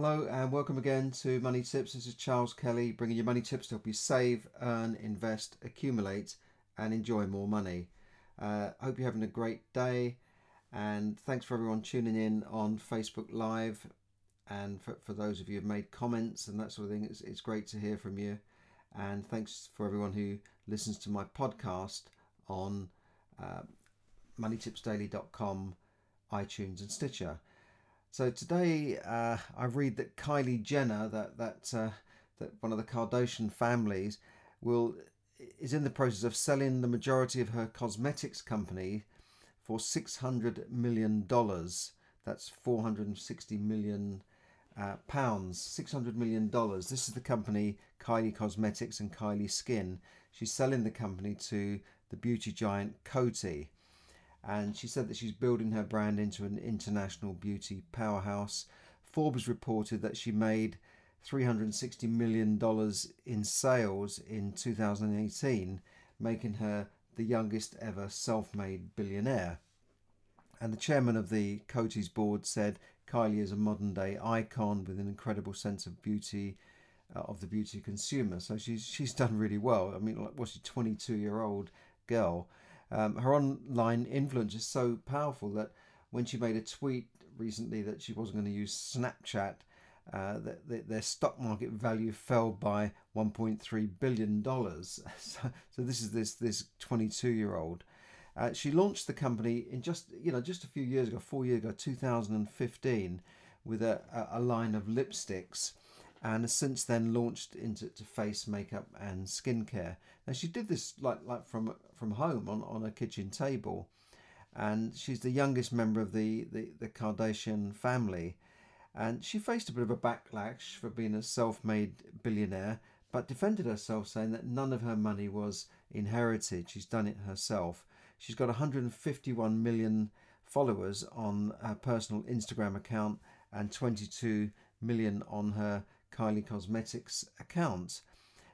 Hello and welcome again to Money Tips. This is Charles Kelly bringing you money tips to help you save, earn, invest, accumulate, and enjoy more money. Uh, hope you're having a great day and thanks for everyone tuning in on Facebook Live and for, for those of you who've made comments and that sort of thing. It's, it's great to hear from you. And thanks for everyone who listens to my podcast on uh, moneytipsdaily.com, iTunes, and Stitcher. So today uh, I read that Kylie Jenner, that that uh, that one of the Kardashian families, will is in the process of selling the majority of her cosmetics company for six hundred million dollars. That's four hundred and sixty million uh, pounds. Six hundred million dollars. This is the company Kylie Cosmetics and Kylie Skin. She's selling the company to the beauty giant Coty and she said that she's building her brand into an international beauty powerhouse. Forbes reported that she made $360 million in sales in 2018, making her the youngest ever self made billionaire. And the chairman of the Coty's board said Kylie is a modern day icon with an incredible sense of beauty. Uh, of the beauty consumer, so she's she's done really well. I mean, like, what's she, 22 year old girl, um, her online influence is so powerful that when she made a tweet recently that she wasn't going to use Snapchat, uh, their stock market value fell by 1.3 billion dollars. So, so, this is this this 22 year old. Uh, she launched the company in just you know just a few years ago, four years ago, 2015, with a, a line of lipsticks and has since then launched into to face makeup and skincare. Now she did this like like from from home on, on a kitchen table, and she's the youngest member of the, the, the Kardashian family, and she faced a bit of a backlash for being a self-made billionaire, but defended herself saying that none of her money was inherited. She's done it herself. She's got 151 million followers on her personal Instagram account and 22 million on her Kylie Cosmetics account.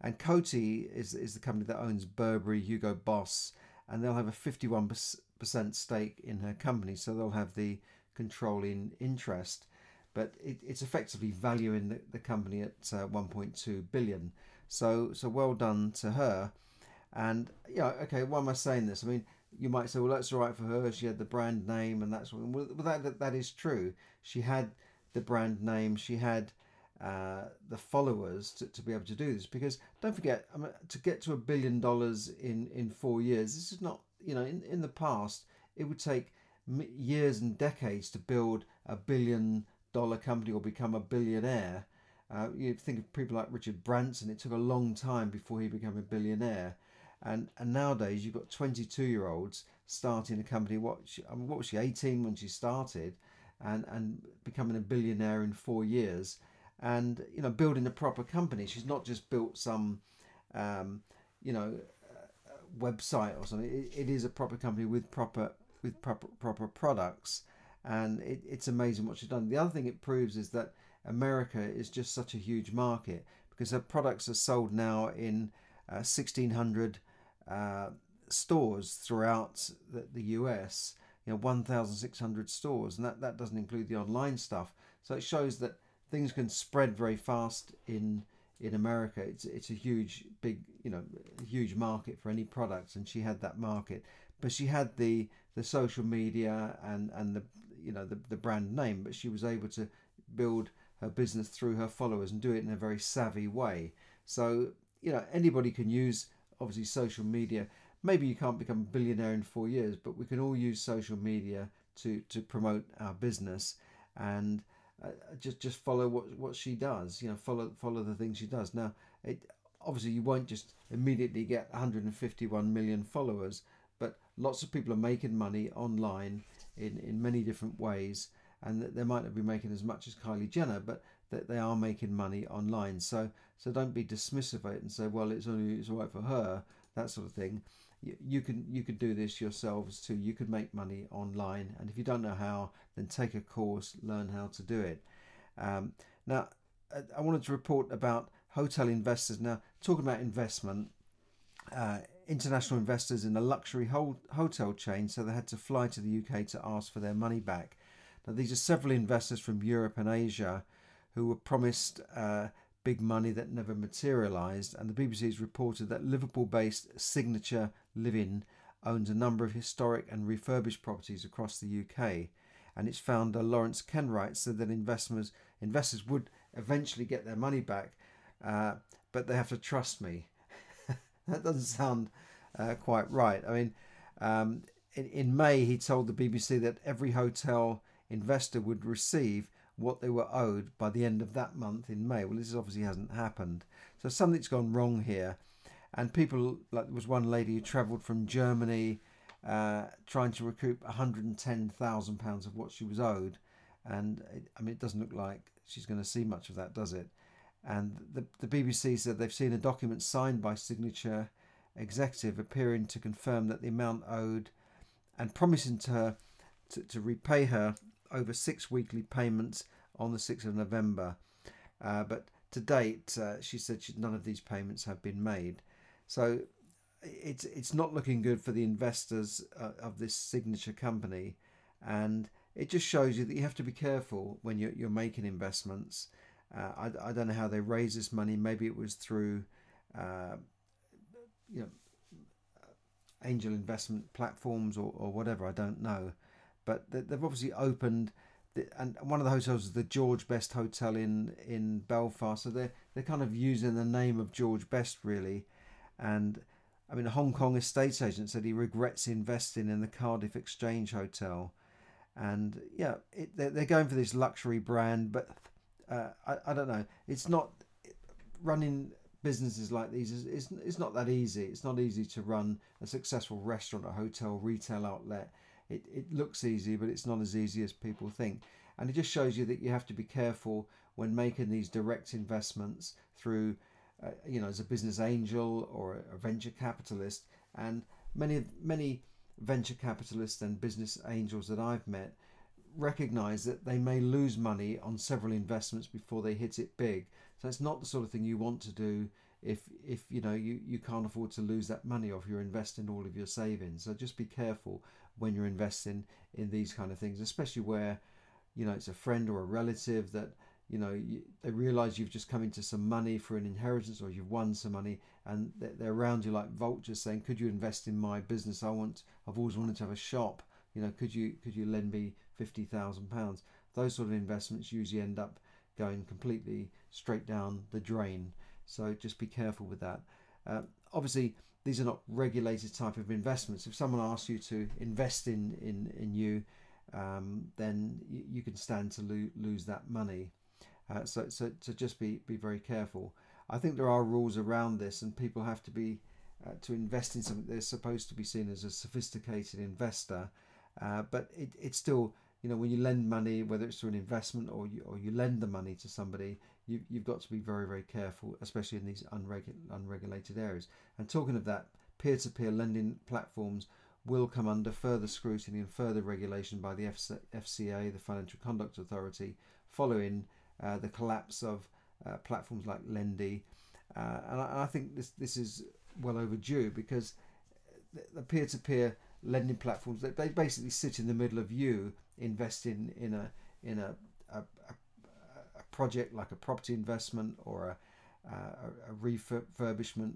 And Coty is, is the company that owns Burberry, Hugo Boss, and they'll have a 51% stake in her company, so they'll have the controlling interest. But it, it's effectively valuing the, the company at uh, 1.2 billion. So so well done to her. And yeah, okay, why am I saying this? I mean, you might say, well, that's all right for her. She had the brand name and that's well, that, that that is true. She had the brand name. She had uh, the followers to, to be able to do this. Because don't forget I mean, to get to a billion dollars in in four years this is not you know in, in the past it would take years and decades to build a billion dollar company or become a billionaire. Uh, you think of people like Richard Branson it took a long time before he became a billionaire. And and nowadays you've got 22 year olds starting a company. What she, I mean, what was she 18 when she started? And and becoming a billionaire in four years and you know building a proper company. She's not just built some, um, you know, uh, website or something. It, it is a proper company with proper with proper proper products, and it, it's amazing what she's done. The other thing it proves is that America is just such a huge market because her products are sold now in uh, 1600 uh, stores throughout the, the US. You know, 1,600 stores, and that, that doesn't include the online stuff. So it shows that things can spread very fast in in America. It's it's a huge, big, you know, huge market for any products, and she had that market. But she had the the social media and and the you know the the brand name, but she was able to build her business through her followers and do it in a very savvy way. So you know anybody can use obviously social media. Maybe you can't become a billionaire in four years, but we can all use social media to to promote our business and uh, just just follow what what she does. You know, follow follow the things she does. Now, it obviously you won't just immediately get 151 million followers, but lots of people are making money online in in many different ways, and they might not be making as much as Kylie Jenner, but that they are making money online. So so don't be dismissive of it and say, well, it's only it's all right for her, that sort of thing you, can you could do this yourselves too. You could make money online, and if you don't know how, then take a course, learn how to do it. Um, now, I wanted to report about hotel investors. Now, talking about investment, uh, international investors in a luxury ho- hotel chain, so they had to fly to the UK to ask for their money back. Now, these are several investors from Europe and Asia who were promised uh, big money that never materialised. And the BBC has reported that Liverpool based Signature Living owns a number of historic and refurbished properties across the UK. And its founder, Lawrence Kenwright, said that investors, investors would eventually get their money back, uh, but they have to trust me. that doesn't sound uh, quite right. I mean, um, in, in May, he told the BBC that every hotel investor would receive what they were owed by the end of that month in May. Well, this obviously hasn't happened. So something's gone wrong here. And people, like there was one lady who travelled from Germany uh, trying to recoup £110,000 of what she was owed. And it, I mean, it doesn't look like she's going to see much of that, does it? And the, the BBC said they've seen a document signed by Signature Executive appearing to confirm that the amount owed and promising to her to, to repay her over six weekly payments on the 6th of November. Uh, but to date, uh, she said she, none of these payments have been made. So it's it's not looking good for the investors uh, of this signature company, and it just shows you that you have to be careful when you're, you're making investments. Uh, I, I don't know how they raise this money. Maybe it was through, uh, you know, angel investment platforms or, or whatever. I don't know but they've obviously opened. And one of the hotels is the George Best Hotel in in Belfast. So they're they're kind of using the name of George Best really, and I mean a Hong Kong estate agent said he regrets investing in the Cardiff Exchange Hotel, and yeah, it, they're they're going for this luxury brand, but uh, I I don't know. It's not running businesses like these is it's, it's not that easy. It's not easy to run a successful restaurant, a hotel, retail outlet it, it looks easy, but it's not as easy as people think. And it just shows you that you have to be careful when making these direct investments through, uh, you know, as a business angel or a venture capitalist. And many many venture capitalists and business angels that I've met recognize that they may lose money on several investments before they hit it big. So it's not the sort of thing you want to do if if you know you, you can't afford to lose that money or if you're investing all of your savings. So just be careful when you're investing in these kind of things, especially where you know it's a friend or a relative that you know they realize you've just come into some money for an inheritance or you've won some money and they're around you like vultures saying could you invest in my business? I want i've always wanted to have a shop. You know could you could you lend me 50,000 pounds? Those sort of investments usually end up going completely straight down the drain. So just be careful with that. Uh, obviously these are not regulated type of investments. If someone asks you to invest in in in you, um, then you, you, can stand to lo- lose that money. Uh, so so to just be be very careful. I think there are rules around this, and people have to be uh, to invest in something. They're supposed to be seen as a sophisticated investor, uh, but it, it's still you know when you lend money, whether it's through an investment or you or you lend the money to somebody, you, you've got to be very, very careful, especially in these unregu- unregulated areas. And talking of that, peer to peer lending platforms will come under further scrutiny and further regulation by the FCA, the Financial Conduct Authority, following uh, the collapse of uh, platforms like Lendy. Uh, and, I, and, I, think this, this is well overdue because the peer to peer lending platforms they, they basically sit in the middle of you investing in a in a, a, a project like a property investment or a, uh, a refurbishment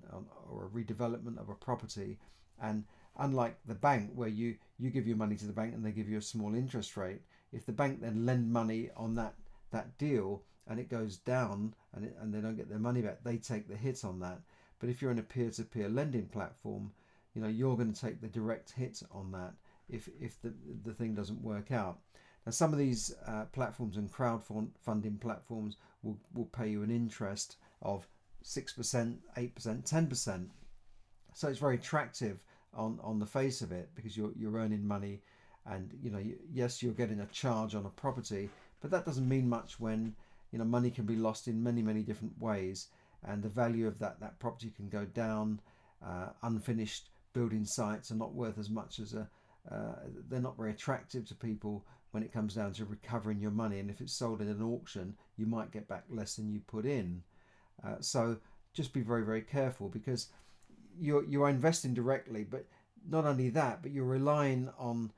or a redevelopment of a property. And unlike the bank, where you, you give your money to the bank and they give you a small interest rate, if the bank then lend money on that, that deal and it goes down and, it, and they don't get their money back, they take the hit on that. But if you're in a peer-to-peer lending platform, you know you're going to take the direct hit on that if if the the thing doesn't work out. Now, some of these uh, platforms and crowdfunding platforms will, will pay you an interest of 6%, 8%, 10%. So it's very attractive on, on the face of it because you're, you're earning money and, you know, yes, you're getting a charge on a property, but that doesn't mean much when, you know, money can be lost in many, many different ways and the value of that, that property can go down. Uh, unfinished building sites are not worth as much as a, uh, they're not very attractive to people when it comes down to recovering your money. And if it's sold in an auction, you might get back less than you put in. Uh, so just be very, very careful because you're, you are investing directly, but not only that, but you're relying on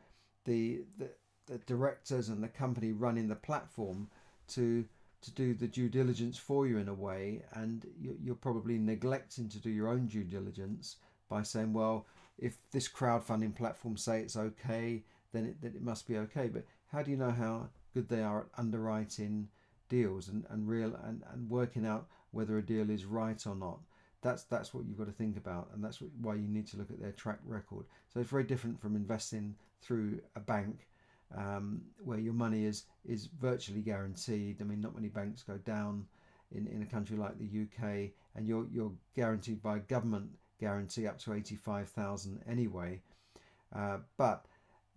the, the, the directors and the company running the platform to to do the due diligence for you in a way, and you're probably neglecting to do your own due diligence by saying, well, if this crowdfunding platform say it's okay, then it, then it must be okay. But how do you know how good they are at underwriting deals and, and real and, and working out whether a deal is right or not? That's that's what you've got to think about, and that's why you need to look at their track record. So it's very different from investing through a bank, um, where your money is is virtually guaranteed. I mean, not many banks go down in, in a country like the UK, and you're you're guaranteed by government guarantee up to 85,000 anyway. Uh, but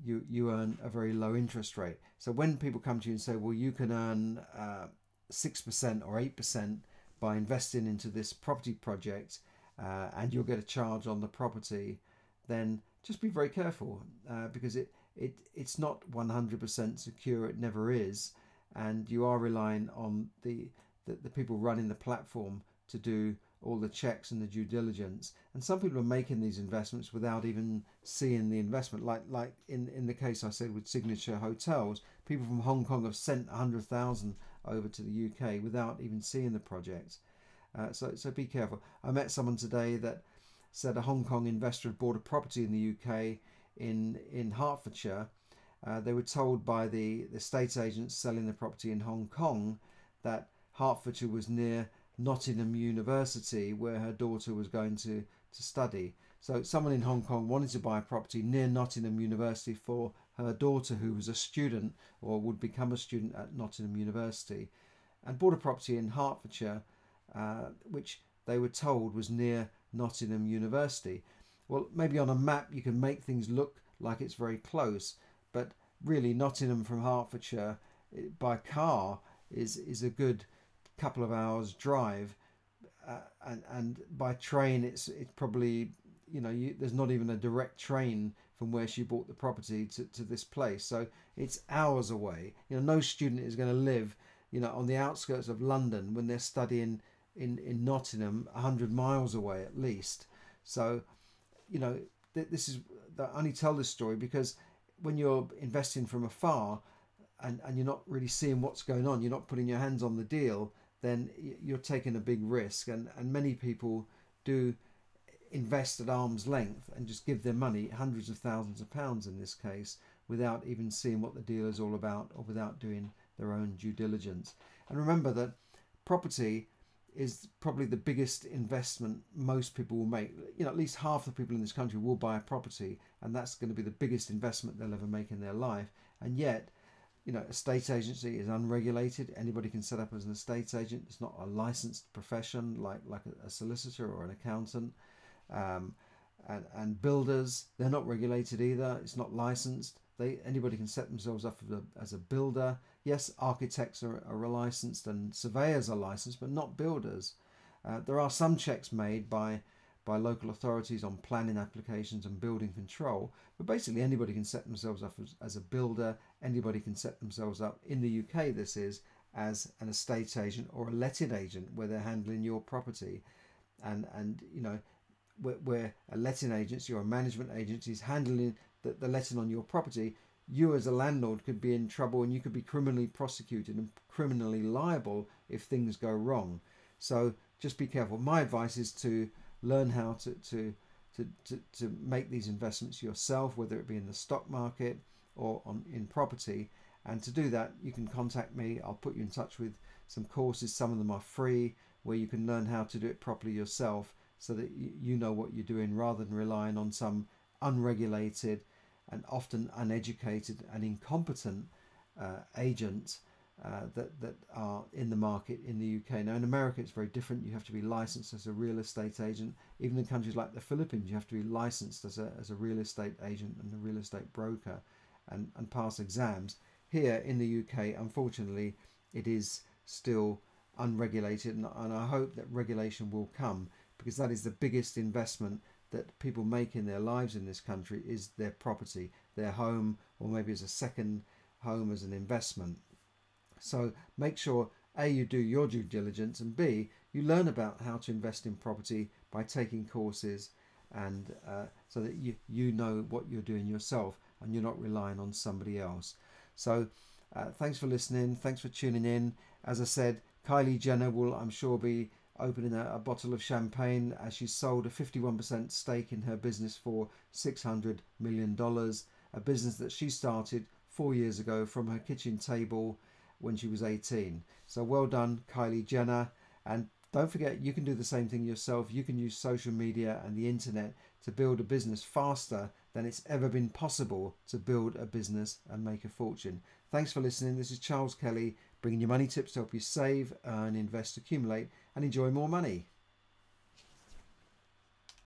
you you earn a very low interest rate. So when people come to you and say, well, you can earn uh, six uh, percent or eight percent by investing into this property project, uh, and you'll get a charge on the property, then just be very careful uh, because it it it's not 100% secure. It never is, and you are relying on the the, the people running the platform to do all the checks and the due diligence. And some people are making these investments without even seeing the investment. Like like in, in the case I said with Signature Hotels, people from Hong Kong have sent 100,000 over to the UK without even seeing the project. Uh, so, so be careful. I met someone today that said a Hong Kong investor had bought a property in the UK in, in Hertfordshire. Uh, they were told by the, the estate agents selling the property in Hong Kong that Hertfordshire was near Nottingham University where her daughter was going to, to study. So someone in Hong Kong wanted to buy a property near Nottingham University for her daughter who was a student or would become a student at Nottingham University and bought a property in Hertfordshire uh, which they were told was near Nottingham University. Well, maybe on a map you can make things look like it's very close, but really Nottingham from Hertfordshire by car is is a good couple of hours drive, uh, and and by train it's it's probably you know you, there's not even a direct train from where she bought the property to, to this place. So it's hours away. You know no student is going to live you know on the outskirts of london when they're studying in in nottingham 100 miles away at least. So you know th- this is i only tell this story because when you're investing from afar and, and you're not really seeing what's going on you're not putting your hands on the deal then you're taking a big risk. And, and many people do invest at arm's length and just give their money, hundreds of thousands of pounds in this case, without even seeing what the deal is all about or without doing their own due diligence. And remember that property is probably the biggest investment most people will make. You know, at least half the people in this country will buy a property, and that's going to be the biggest investment they'll ever make in their life. And yet, you know, a state agency is unregulated. Anybody can set up as an estate agent. It's not a licensed profession like like a, a solicitor or an accountant. Um, and, and builders, they're not regulated either. It's not licensed. They anybody can set themselves up as a, as a builder. Yes, architects are, are licensed and surveyors are licensed, but not builders. Uh, there are some checks made by by local authorities on planning applications and building control. But basically, anybody can set themselves up as, as, a builder, anybody can set themselves up, in the UK, this is, as an estate agent or a letting agent where they're handling your property. And, and you know, where, where a letting agency or a management agency is handling the, the letting on your property, you as a landlord could be in trouble and you could be criminally prosecuted and criminally liable if things go wrong. So just be careful. My advice is to learn how to, to, to, to, to make these investments yourself, whether it be in the stock market or on, in property. And to do that, you can contact me. I'll put you in touch with some courses. Some of them are free where you can learn how to do it properly yourself so that you know what you're doing rather than relying on some unregulated and often uneducated and incompetent uh, agent uh, that that are in the market in the UK. Now in America it's very different. You have to be licensed as a real estate agent. Even in countries like the Philippines, you have to be licensed as a as a real estate agent and a real estate broker, and and pass exams. Here in the UK, unfortunately, it is still unregulated, and, and I hope that regulation will come because that is the biggest investment that people make in their lives in this country is their property, their home, or maybe as a second home as an investment. So make sure A, you do your due diligence, and B, you learn about how to invest in property by taking courses and uh, so that you, you know what you're doing yourself and you're not relying on somebody else. So uh, thanks for listening. Thanks for tuning in. As I said, Kylie Jenner will, I'm sure, be opening a, a, bottle of champagne as she sold a 51% stake in her business for $600 million, a business that she started four years ago from her kitchen table when she was 18. So well done, Kylie Jenner. And don't forget, you can do the same thing yourself. You can use social media and the internet to build a business faster than it's ever been possible to build a business and make a fortune. Thanks for listening. This is Charles Kelly bringing you money tips to help you save, earn, invest, accumulate, and enjoy more money.